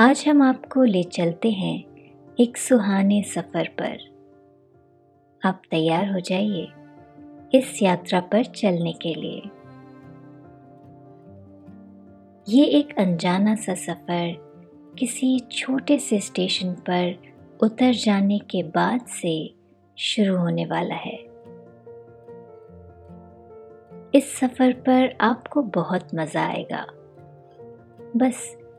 आज हम आपको ले चलते हैं एक सुहाने सफ़र पर। आप तैयार हो जाइए इस यात्रा पर चलने के लिए। ये एक अनजाना सा सफ़र किसी छोटे से स्टेशन पर उतर जाने के बाद से शुरू होने वाला है। इस सफ़र पर आपको बहुत मज़ा आएगा। बस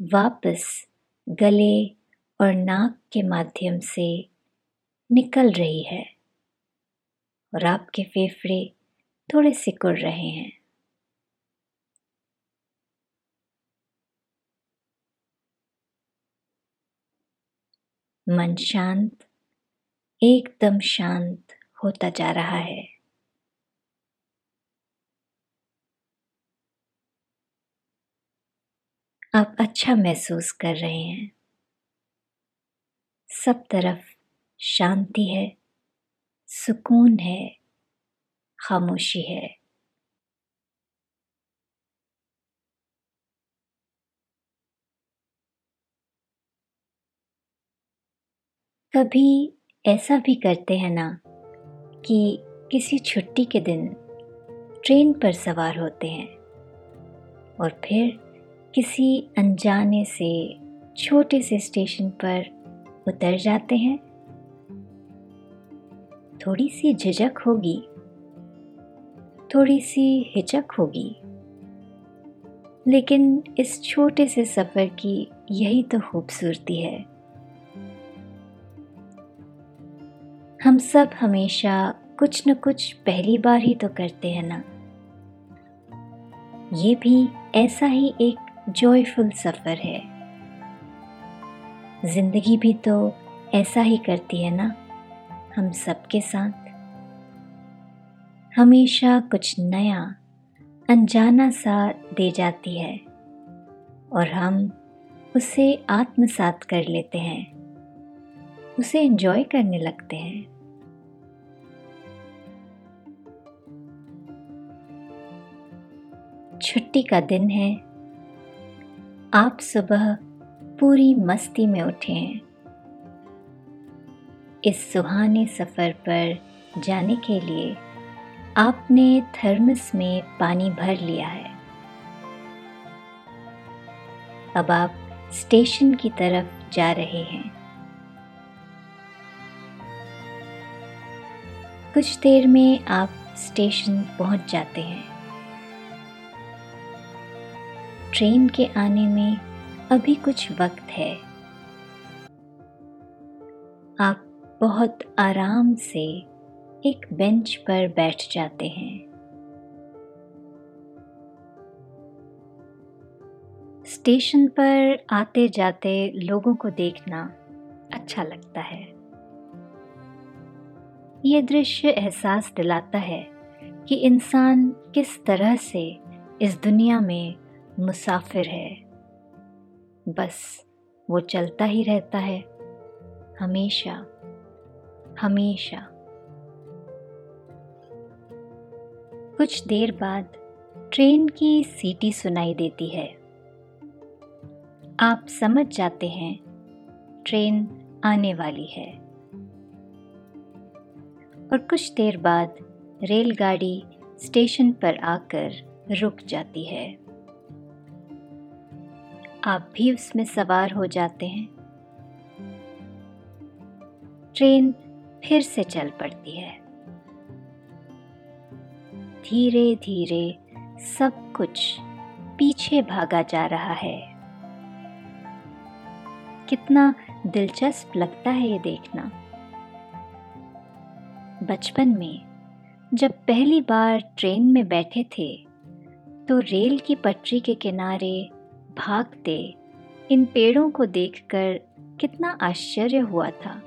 वापस गले और नाक के माध्यम से निकल रही है और आपके फेफड़े थोड़े सिकुड़ रहे हैं। मन शांत, एकदम शांत होता जा रहा है। आप अच्छा महसूस कर रहे हैं। सब तरफ़ शांति है, सुकून है, खामोशी है। कभी ऐसा भी करते हैं ना कि किसी छुट्टी के दिन ट्रेन पर सवार होते हैं और फिर किसी अनजाने से छोटे से स्टेशन पर उतर जाते हैं। थोड़ी सी झिझक होगी। थोड़ी सी हिचक होगी। लेकिन इस छोटे से सफ़र की यही तो खूबसूरती है। हम सब हमेशा कुछ न कुछ पहली बार ही तो करते हैं ना। ये भी ऐसा ही एक जॉयफुल सफ़र है। ज़िंदगी भी तो ऐसा ही करती है ना, हम सबके साथ। हमेशा कुछ नया, अनजाना सा दे जाती है, और हम उसे आत्मसात कर लेते हैं, उसे एंजॉय करने लगते हैं। छुट्टी का दिन है आप सुबह पूरी मस्ती में उठे हैं। इस सुहाने सफ़र पर जाने के लिए आपने थर्मस में पानी भर लिया है। अब आप स्टेशन की तरफ़ जा रहे हैं। कुछ देर में आप स्टेशन पहुँच जाते हैं। ट्रेन के आने में अभी कुछ वक्त है। आप बहुत आराम से एक बेंच पर बैठ जाते हैं। स्टेशन पर आते जाते लोगों को देखना अच्छा लगता है। ये दृश्य एहसास दिलाता है कि इंसान किस तरह से इस दुनिया में मुसाफिर है। बस वो चलता ही रहता है। हमेशा हमेशा। कुछ देर बाद ट्रेन की सीटी सुनाई देती है। आप समझ जाते हैं, ट्रेन आने वाली है। और कुछ देर बाद रेलगाड़ी स्टेशन पर आकर रुक जाती है। आप भी उसमें सवार हो जाते हैं। ट्रेन फिर से चल पड़ती है। धीरे धीरे सब कुछ पीछे भागा जा रहा है। कितना दिलचस्प लगता है ये देखना। बचपन में जब पहली बार ट्रेन में बैठे थे तो रेल की पटरी के किनारे भागते इन पेड़ों को देखकर कितना आश्चर्य हुआ था।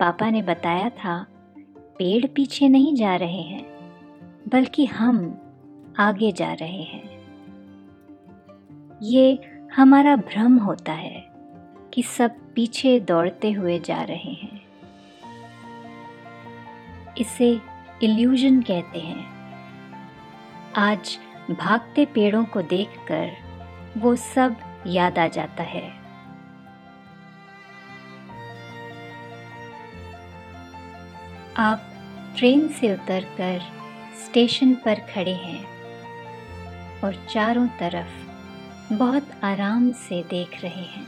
पापा ने बताया था, पेड़ पीछे नहीं जा रहे हैं, बल्कि हम आगे जा रहे हैं। ये हमारा भ्रम होता है कि सब पीछे दौड़ते हुए जा रहे हैं। इसे इल्यूजन कहते हैं। आज भागते पेड़ों को देखकर वो सब याद आ जाता है। आप ट्रेन से उतरकर स्टेशन पर खड़े हैं और चारों तरफ़ बहुत आराम से देख रहे हैं।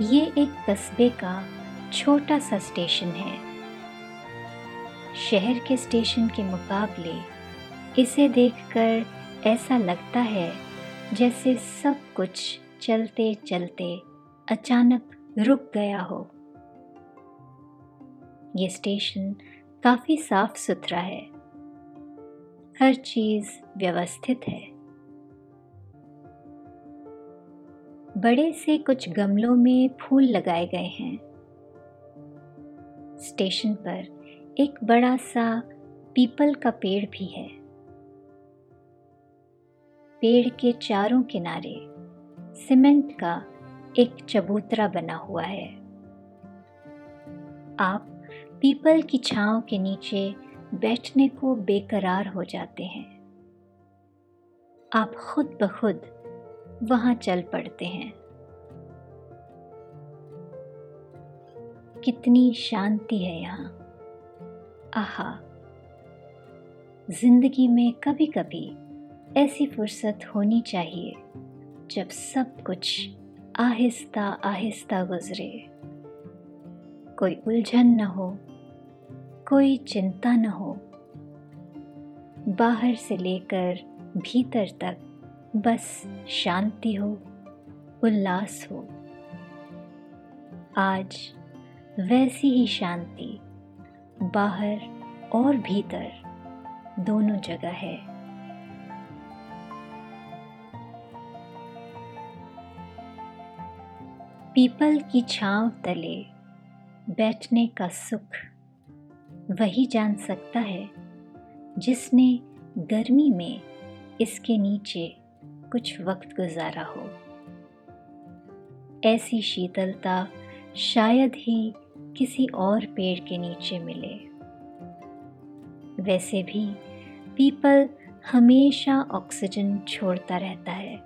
ये एक कस्बे का छोटा सा स्टेशन है। शहर के स्टेशन के मुकाबले इसे देखकर ऐसा लगता है जैसे सब कुछ चलते चलते अचानक रुक गया हो। ये स्टेशन काफ़ी साफ़ सुथरा है। हर चीज़ व्यवस्थित है। बड़े से कुछ गमलों में फूल लगाए गए हैं। स्टेशन पर एक बड़ा सा पीपल का पेड़ भी है। पेड़ के चारों किनारे सीमेंट का एक चबूतरा बना हुआ है। आप पीपल की छांव के नीचे बैठने को बेकरार हो जाते हैं। आप खुद ब खुद वहाँ चल पड़ते हैं। कितनी शांति है यहाँ। आहा, ज़िंदगी में कभी कभी ऐसी फुर्सत होनी चाहिए, जब सब कुछ आहिस्ता आहिस्ता गुजरे। कोई उलझन न हो, कोई चिंता न हो। बाहर से लेकर भीतर तक बस शांति हो, उल्लास हो। आज वैसी ही शांति, बाहर और भीतर दोनों जगह है। पीपल की छांव तले बैठने का सुख वही जान सकता है जिसने गर्मी में इसके नीचे कुछ वक्त गुजारा हो। ऐसी शीतलता शायद ही किसी और पेड़ के नीचे मिले। वैसे भी पीपल हमेशा ऑक्सीजन छोड़ता रहता है।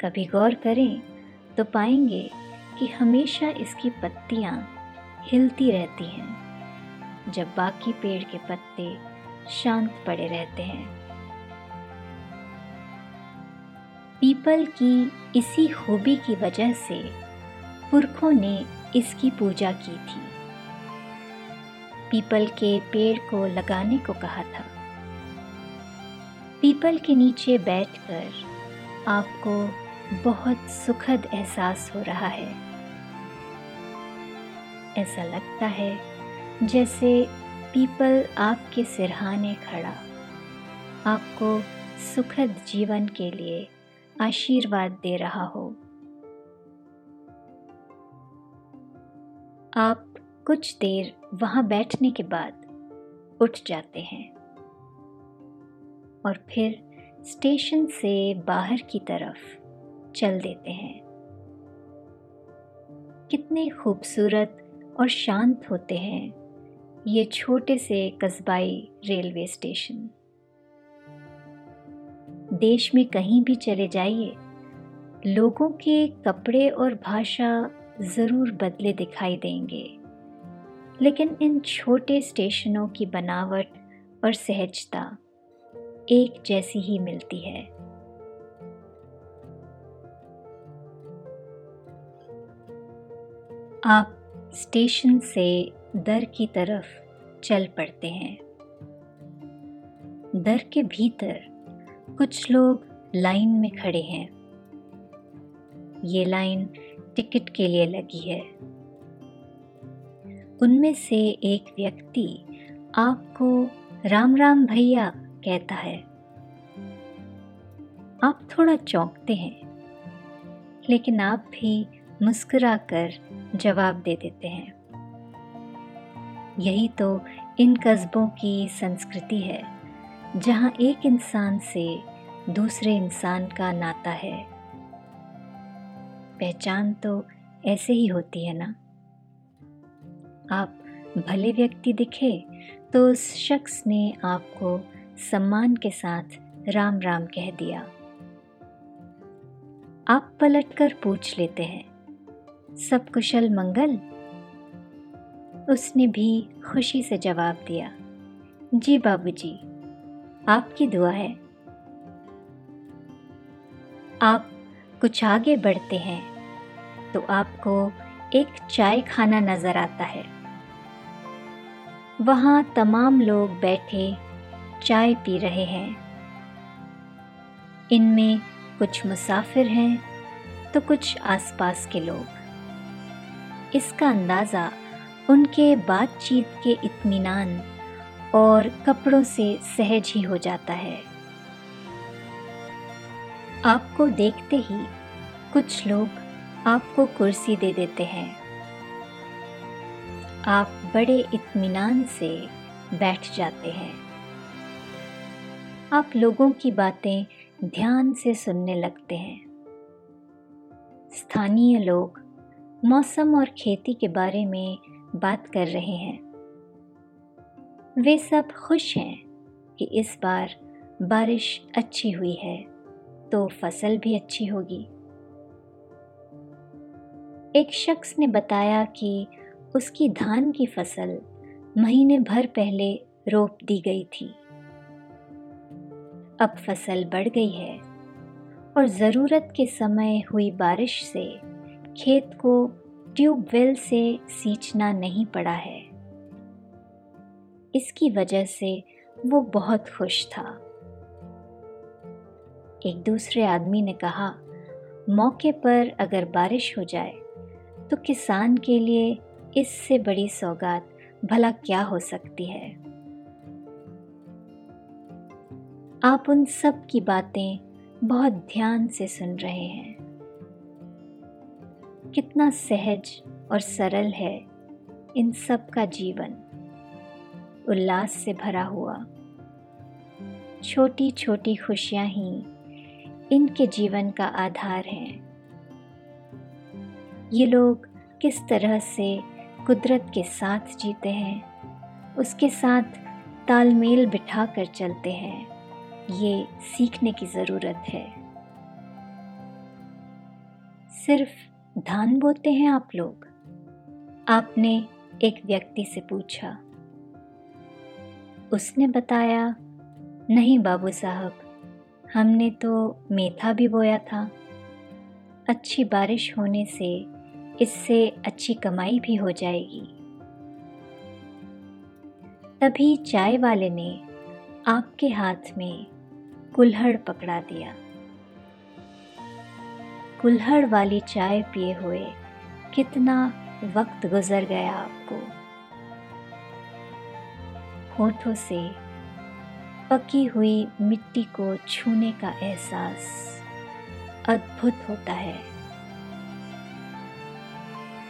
कभी गौर करें तो पाएँगे कि हमेशा इसकी पत्तियाँ हिलती रहती हैं। जब बाकी पेड़ के पत्ते शांत पड़े रहते हैं। पीपल की इसी खूबी की वजह से पुरखों ने इसकी पूजा की थी। पीपल के पेड़ को लगाने को कहा था। पीपल के नीचे बैठकर आपको बहुत सुखद एहसास हो रहा है। ऐसा लगता है जैसे पीपल आपके सिरहाने खड़ा। आपको सुखद जीवन के लिए आशीर्वाद दे रहा हो। आप कुछ देर वहाँ बैठने के बाद उठ जाते हैं। और फिर स्टेशन से बाहर की तरफ़ चल देते हैं। कितने खूबसूरत और शांत होते हैं ये छोटे से कस्बाई रेलवे स्टेशन। देश में कहीं भी चले जाइए, लोगों के कपड़े और भाषा ज़रूर बदले दिखाई देंगे। लेकिन इन छोटे स्टेशनों की बनावट और सहजता एक जैसी ही मिलती है। आप स्टेशन से दर की तरफ़ चल पड़ते हैं। दर के भीतर कुछ लोग लाइन में खड़े हैं। ये लाइन टिकट के लिए लगी है। उनमें से एक व्यक्ति आपको राम राम भैया कहता है। आप थोड़ा चौंकते हैं, लेकिन आप भी मुस्कुराकर जवाब दे देते हैं। यही तो इन कस्बों की संस्कृति है, जहाँ एक इंसान से दूसरे इंसान का नाता है। पहचान तो ऐसे ही होती है ना? आप भले व्यक्ति दिखे तो उस शख्स ने आपको सम्मान के साथ राम राम कह दिया। आप पलटकर पूछ लेते हैं सब कुशल मंगल। उसने भी खुशी से जवाब दिया जी बाबूजी, आपकी दुआ है। आप कुछ आगे बढ़ते हैं तो आपको एक चाय खाना नज़र आता है। वहाँ तमाम लोग बैठे चाय पी रहे हैं। इनमें कुछ मुसाफिर हैं तो कुछ आसपास के लोग। इसका अंदाज़ा उनके बातचीत के इत्मीनान और कपड़ों से सहज ही हो जाता है। आपको देखते ही कुछ लोग आपको कुर्सी दे देते हैं। आप बड़े इत्मीनान से बैठ जाते हैं। आप लोगों की बातें ध्यान से सुनने लगते हैं। स्थानीय लोग मौसम और खेती के बारे में बात कर रहे हैं। वे सब खुश हैं कि इस बार बारिश अच्छी हुई है तो फ़सल भी अच्छी होगी। एक शख्स ने बताया कि उसकी धान की फ़सल महीने भर पहले रोप दी गई थी। अब फ़सल बढ़ गई है और ज़रूरत के समय हुई बारिश से खेत को ट्यूबवेल से सींचना नहीं पड़ा है। इसकी वजह से वो बहुत खुश था। एक दूसरे आदमी ने कहा, मौके पर अगर बारिश हो जाए तो किसान के लिए इससे बड़ी सौगात भला क्या हो सकती है? आप उन सब की बातें बहुत ध्यान से सुन रहे हैं। कितना सहज और सरल है इन सब का जीवन। उल्लास से भरा हुआ। छोटी छोटी खुशियाँ ही इनके जीवन का आधार हैं। ये लोग किस तरह से कुदरत के साथ जीते हैं, उसके साथ तालमेल बिठा कर चलते हैं, ये सीखने की ज़रूरत है। सिर्फ़ धान बोते हैं आप लोग? आपने एक व्यक्ति से पूछा। उसने बताया, नहीं बाबू साहब, हमने तो मेथा भी बोया था। अच्छी बारिश होने से इससे अच्छी कमाई भी हो जाएगी। तभी चाय वाले ने आपके हाथ में कुल्हड़ पकड़ा दिया। कुल्हड़ वाली चाय पिए हुए कितना वक्त गुजर गया आपको। होठों से पकी हुई मिट्टी को छूने का एहसास अद्भुत होता है।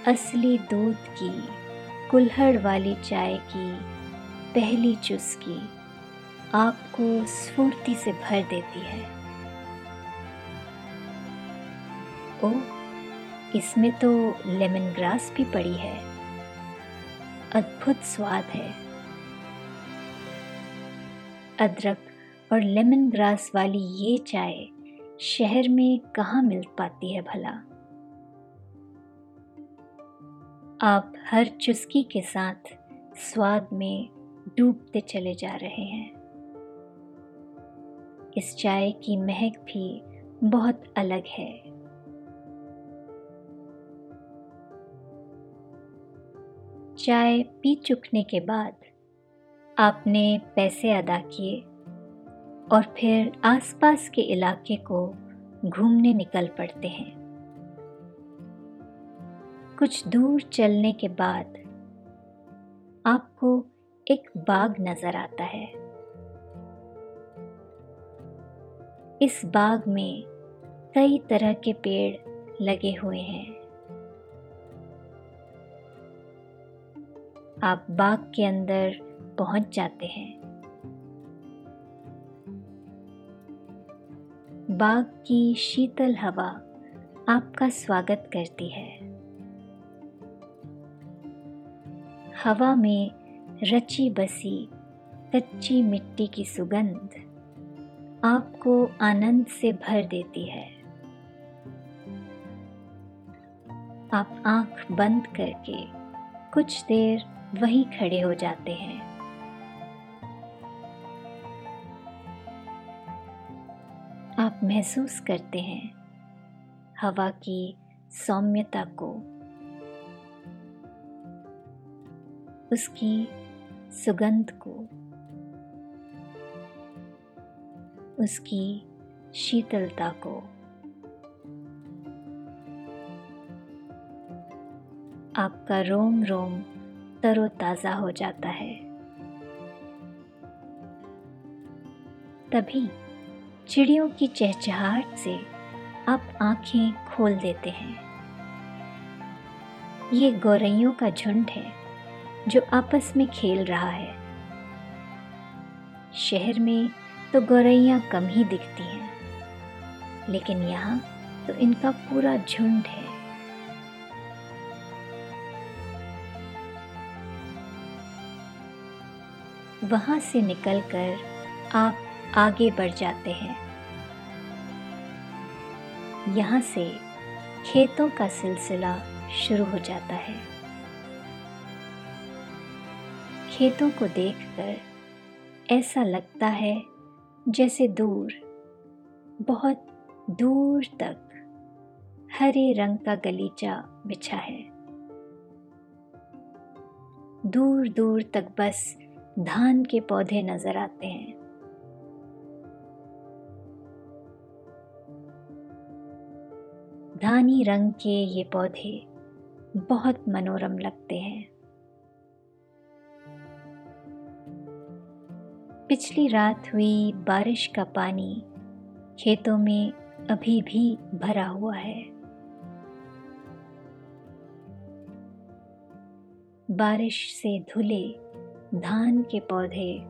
असली दूध की, कुल्हड़ वाली चाय की पहली चुस्की आपको स्फूर्ति से भर देती है। ओ इसमें तो लेमन ग्रास भी पड़ी है। अद्भुत स्वाद है। अदरक और लेमन ग्रास वाली ये चाय शहर में कहाँ मिल पाती है भला? आप हर चुस्की के साथ स्वाद में डूबते चले जा रहे हैं। इस चाय की महक भी बहुत अलग है। चाय पी चुकने के बाद आपने पैसे अदा किए और फिर आसपास के इलाके को घूमने निकल पड़ते हैं। कुछ दूर चलने के बाद आपको एक बाग नज़र आता है। इस बाग में कई तरह के पेड़ लगे हुए हैं। आप बाग के अंदर पहुँच जाते हैं। बाग की शीतल हवा आपका स्वागत करती है। हवा में रची बसी कच्ची मिट्टी की सुगंध आपको आनंद से भर देती है। आप आँख बंद करके कुछ देर वहीं खड़े हो जाते हैं। आप महसूस करते हैं हवा की सौम्यता को। उसकी सुगंध को। उसकी शीतलता को। आपका रोम रोम तरोताज़ा हो जाता है। तभी चिड़ियों की चहचहाहट से आप आँखें खोल देते हैं। ये गौरैयों का झुंड है, जो आपस में खेल रहा है। शहर में तो गौरैया कम ही दिखती हैं, लेकिन यहाँ तो इनका पूरा झुंड है। वहाँ से निकलकर आप आगे बढ़ जाते हैं। यहाँ से खेतों का सिलसिला शुरू हो जाता है। खेतों को देखकर ऐसा लगता है जैसे दूर, बहुत दूर तक हरे रंग का गलीचा बिछा है। दूर दूर तक बस धान के पौधे नज़र आते हैं। धानी रंग के ये पौधे बहुत मनोरम लगते हैं। पिछली रात हुई बारिश का पानी खेतों में अभी भी भरा हुआ है। बारिश से धुले धान के पौधे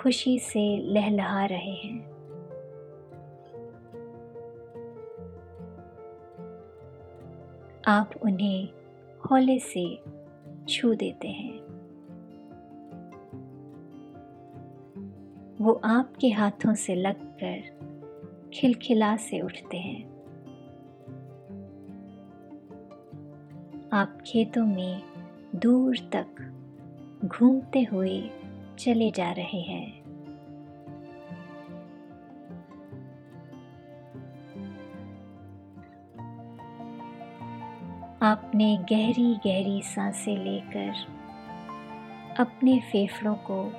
खुशी से लहलहा रहे हैं। आप उन्हें हौले से छू देते हैं। वो आपके हाथों से लगकर खिलखिला से उठते हैं। आप खेतों में दूर तक घूमते हुए चले जा रहे हैं। आपने गहरी गहरी साँसें लेकर अपने फेफड़ों को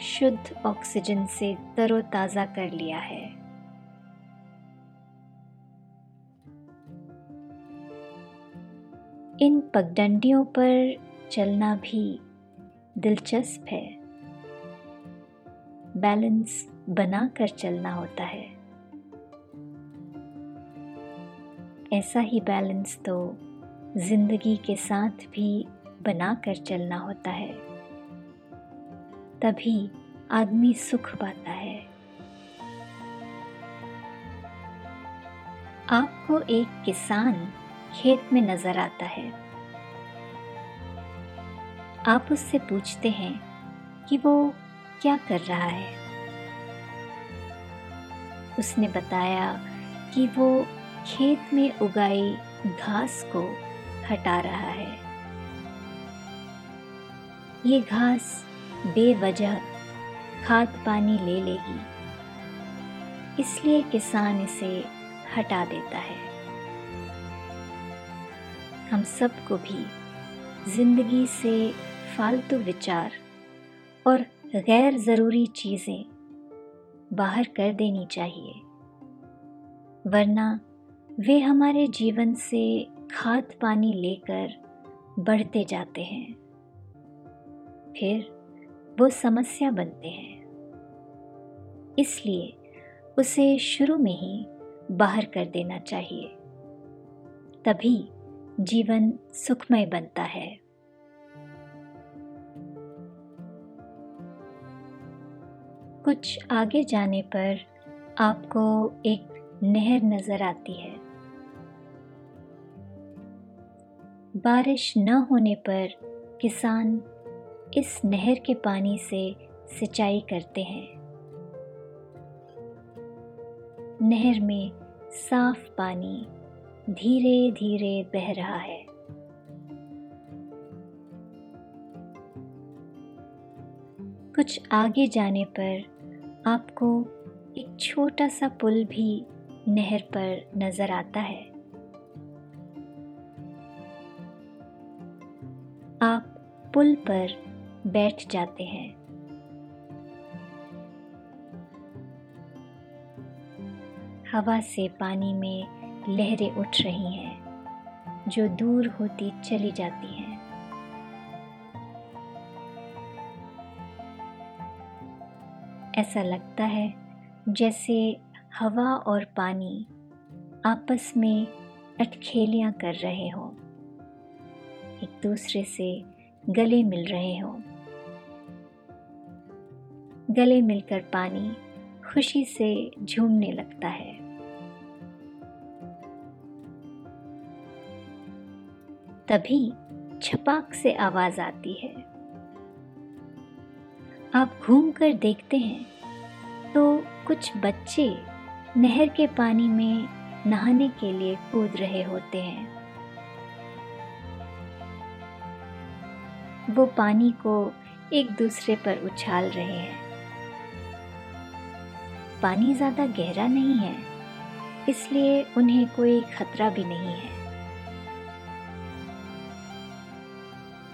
शुद्ध ऑक्सीजन से तरोताज़ा कर लिया है। इन पगडंडियों पर चलना भी दिलचस्प है। बैलेंस बनाकर चलना होता है। ऐसा ही बैलेंस तो ज़िंदगी के साथ भी बना कर चलना होता है। तभी आदमी सुख पाता है। आपको एक किसान खेत में नज़र आता है। आप उससे पूछते हैं कि वो क्या कर रहा है। उसने बताया कि वो खेत में उगाई घास को हटा रहा है। ये घास बेवजह खाद पानी ले लेगी, इसलिए किसान इसे हटा देता है। हम सबको भी ज़िंदगी से फालतू विचार और गैर ज़रूरी चीज़ें बाहर कर देनी चाहिए, वरना वे हमारे जीवन से खाद पानी लेकर बढ़ते जाते हैं। फिर वो समस्या बनते हैं। इसलिए उसे शुरू में ही बाहर कर देना चाहिए, तभी जीवन सुखमय बनता है। कुछ आगे जाने पर आपको एक नहर नज़र आती है। बारिश न होने पर किसान इस नहर के पानी से सिंचाई करते हैं। नहर में साफ़ पानी धीरे धीरे बह रहा है। कुछ आगे जाने पर आपको एक छोटा सा पुल भी नहर पर नज़र आता है। आप पुल पर बैठ जाते हैं। हवा से पानी में लहरें उठ रही हैं, जो दूर होती चली जाती हैं। ऐसा लगता है जैसे हवा और पानी आपस में अटखेलियाँ कर रहे हों। एक दूसरे से गले मिल रहे हों। गले मिलकर पानी खुशी से झूमने लगता है। तभी छपाक से आवाज़ आती है। आप घूम कर देखते हैं तो कुछ बच्चे नहर के पानी में नहाने के लिए कूद रहे होते हैं। वो पानी को एक दूसरे पर उछाल रहे हैं। पानी ज़्यादा गहरा नहीं है, इसलिए उन्हें कोई खतरा भी नहीं है।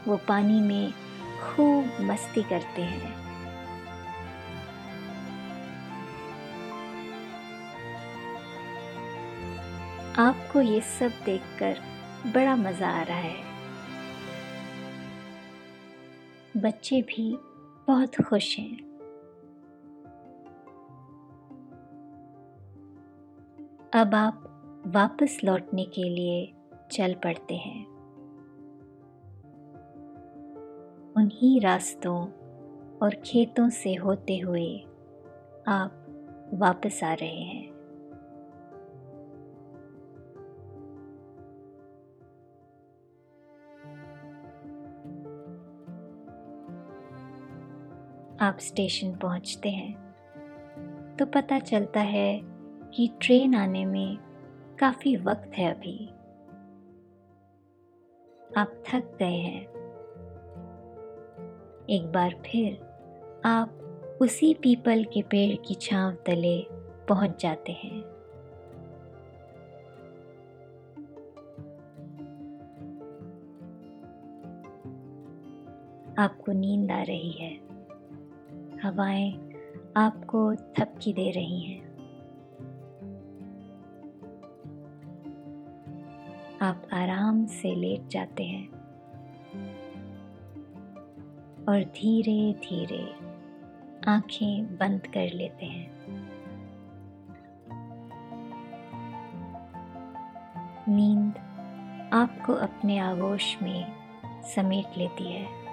वो पानी में खूब मस्ती करते हैं। आपको ये सब देखकर बड़ा मज़ा आ रहा है। बच्चे भी बहुत खुश हैं। अब आप वापस लौटने के लिए चल पड़ते हैं। उन्हीं रास्तों और खेतों से होते हुए आप वापस आ रहे हैं। आप स्टेशन पहुँचते हैं तो पता चलता है कि ट्रेन आने में काफ़ी वक्त है अभी। आप थक गए हैं। एक बार फिर आप उसी पीपल के पेड़ की छांव तले पहुँच जाते हैं। आपको नींद आ रही है। हवाएँ आपको थपकी दे रही हैं। आप आराम से लेट जाते हैं। और धीरे धीरे आँखें बंद कर लेते हैं। नींद आपको अपने आगोश में समेट लेती है।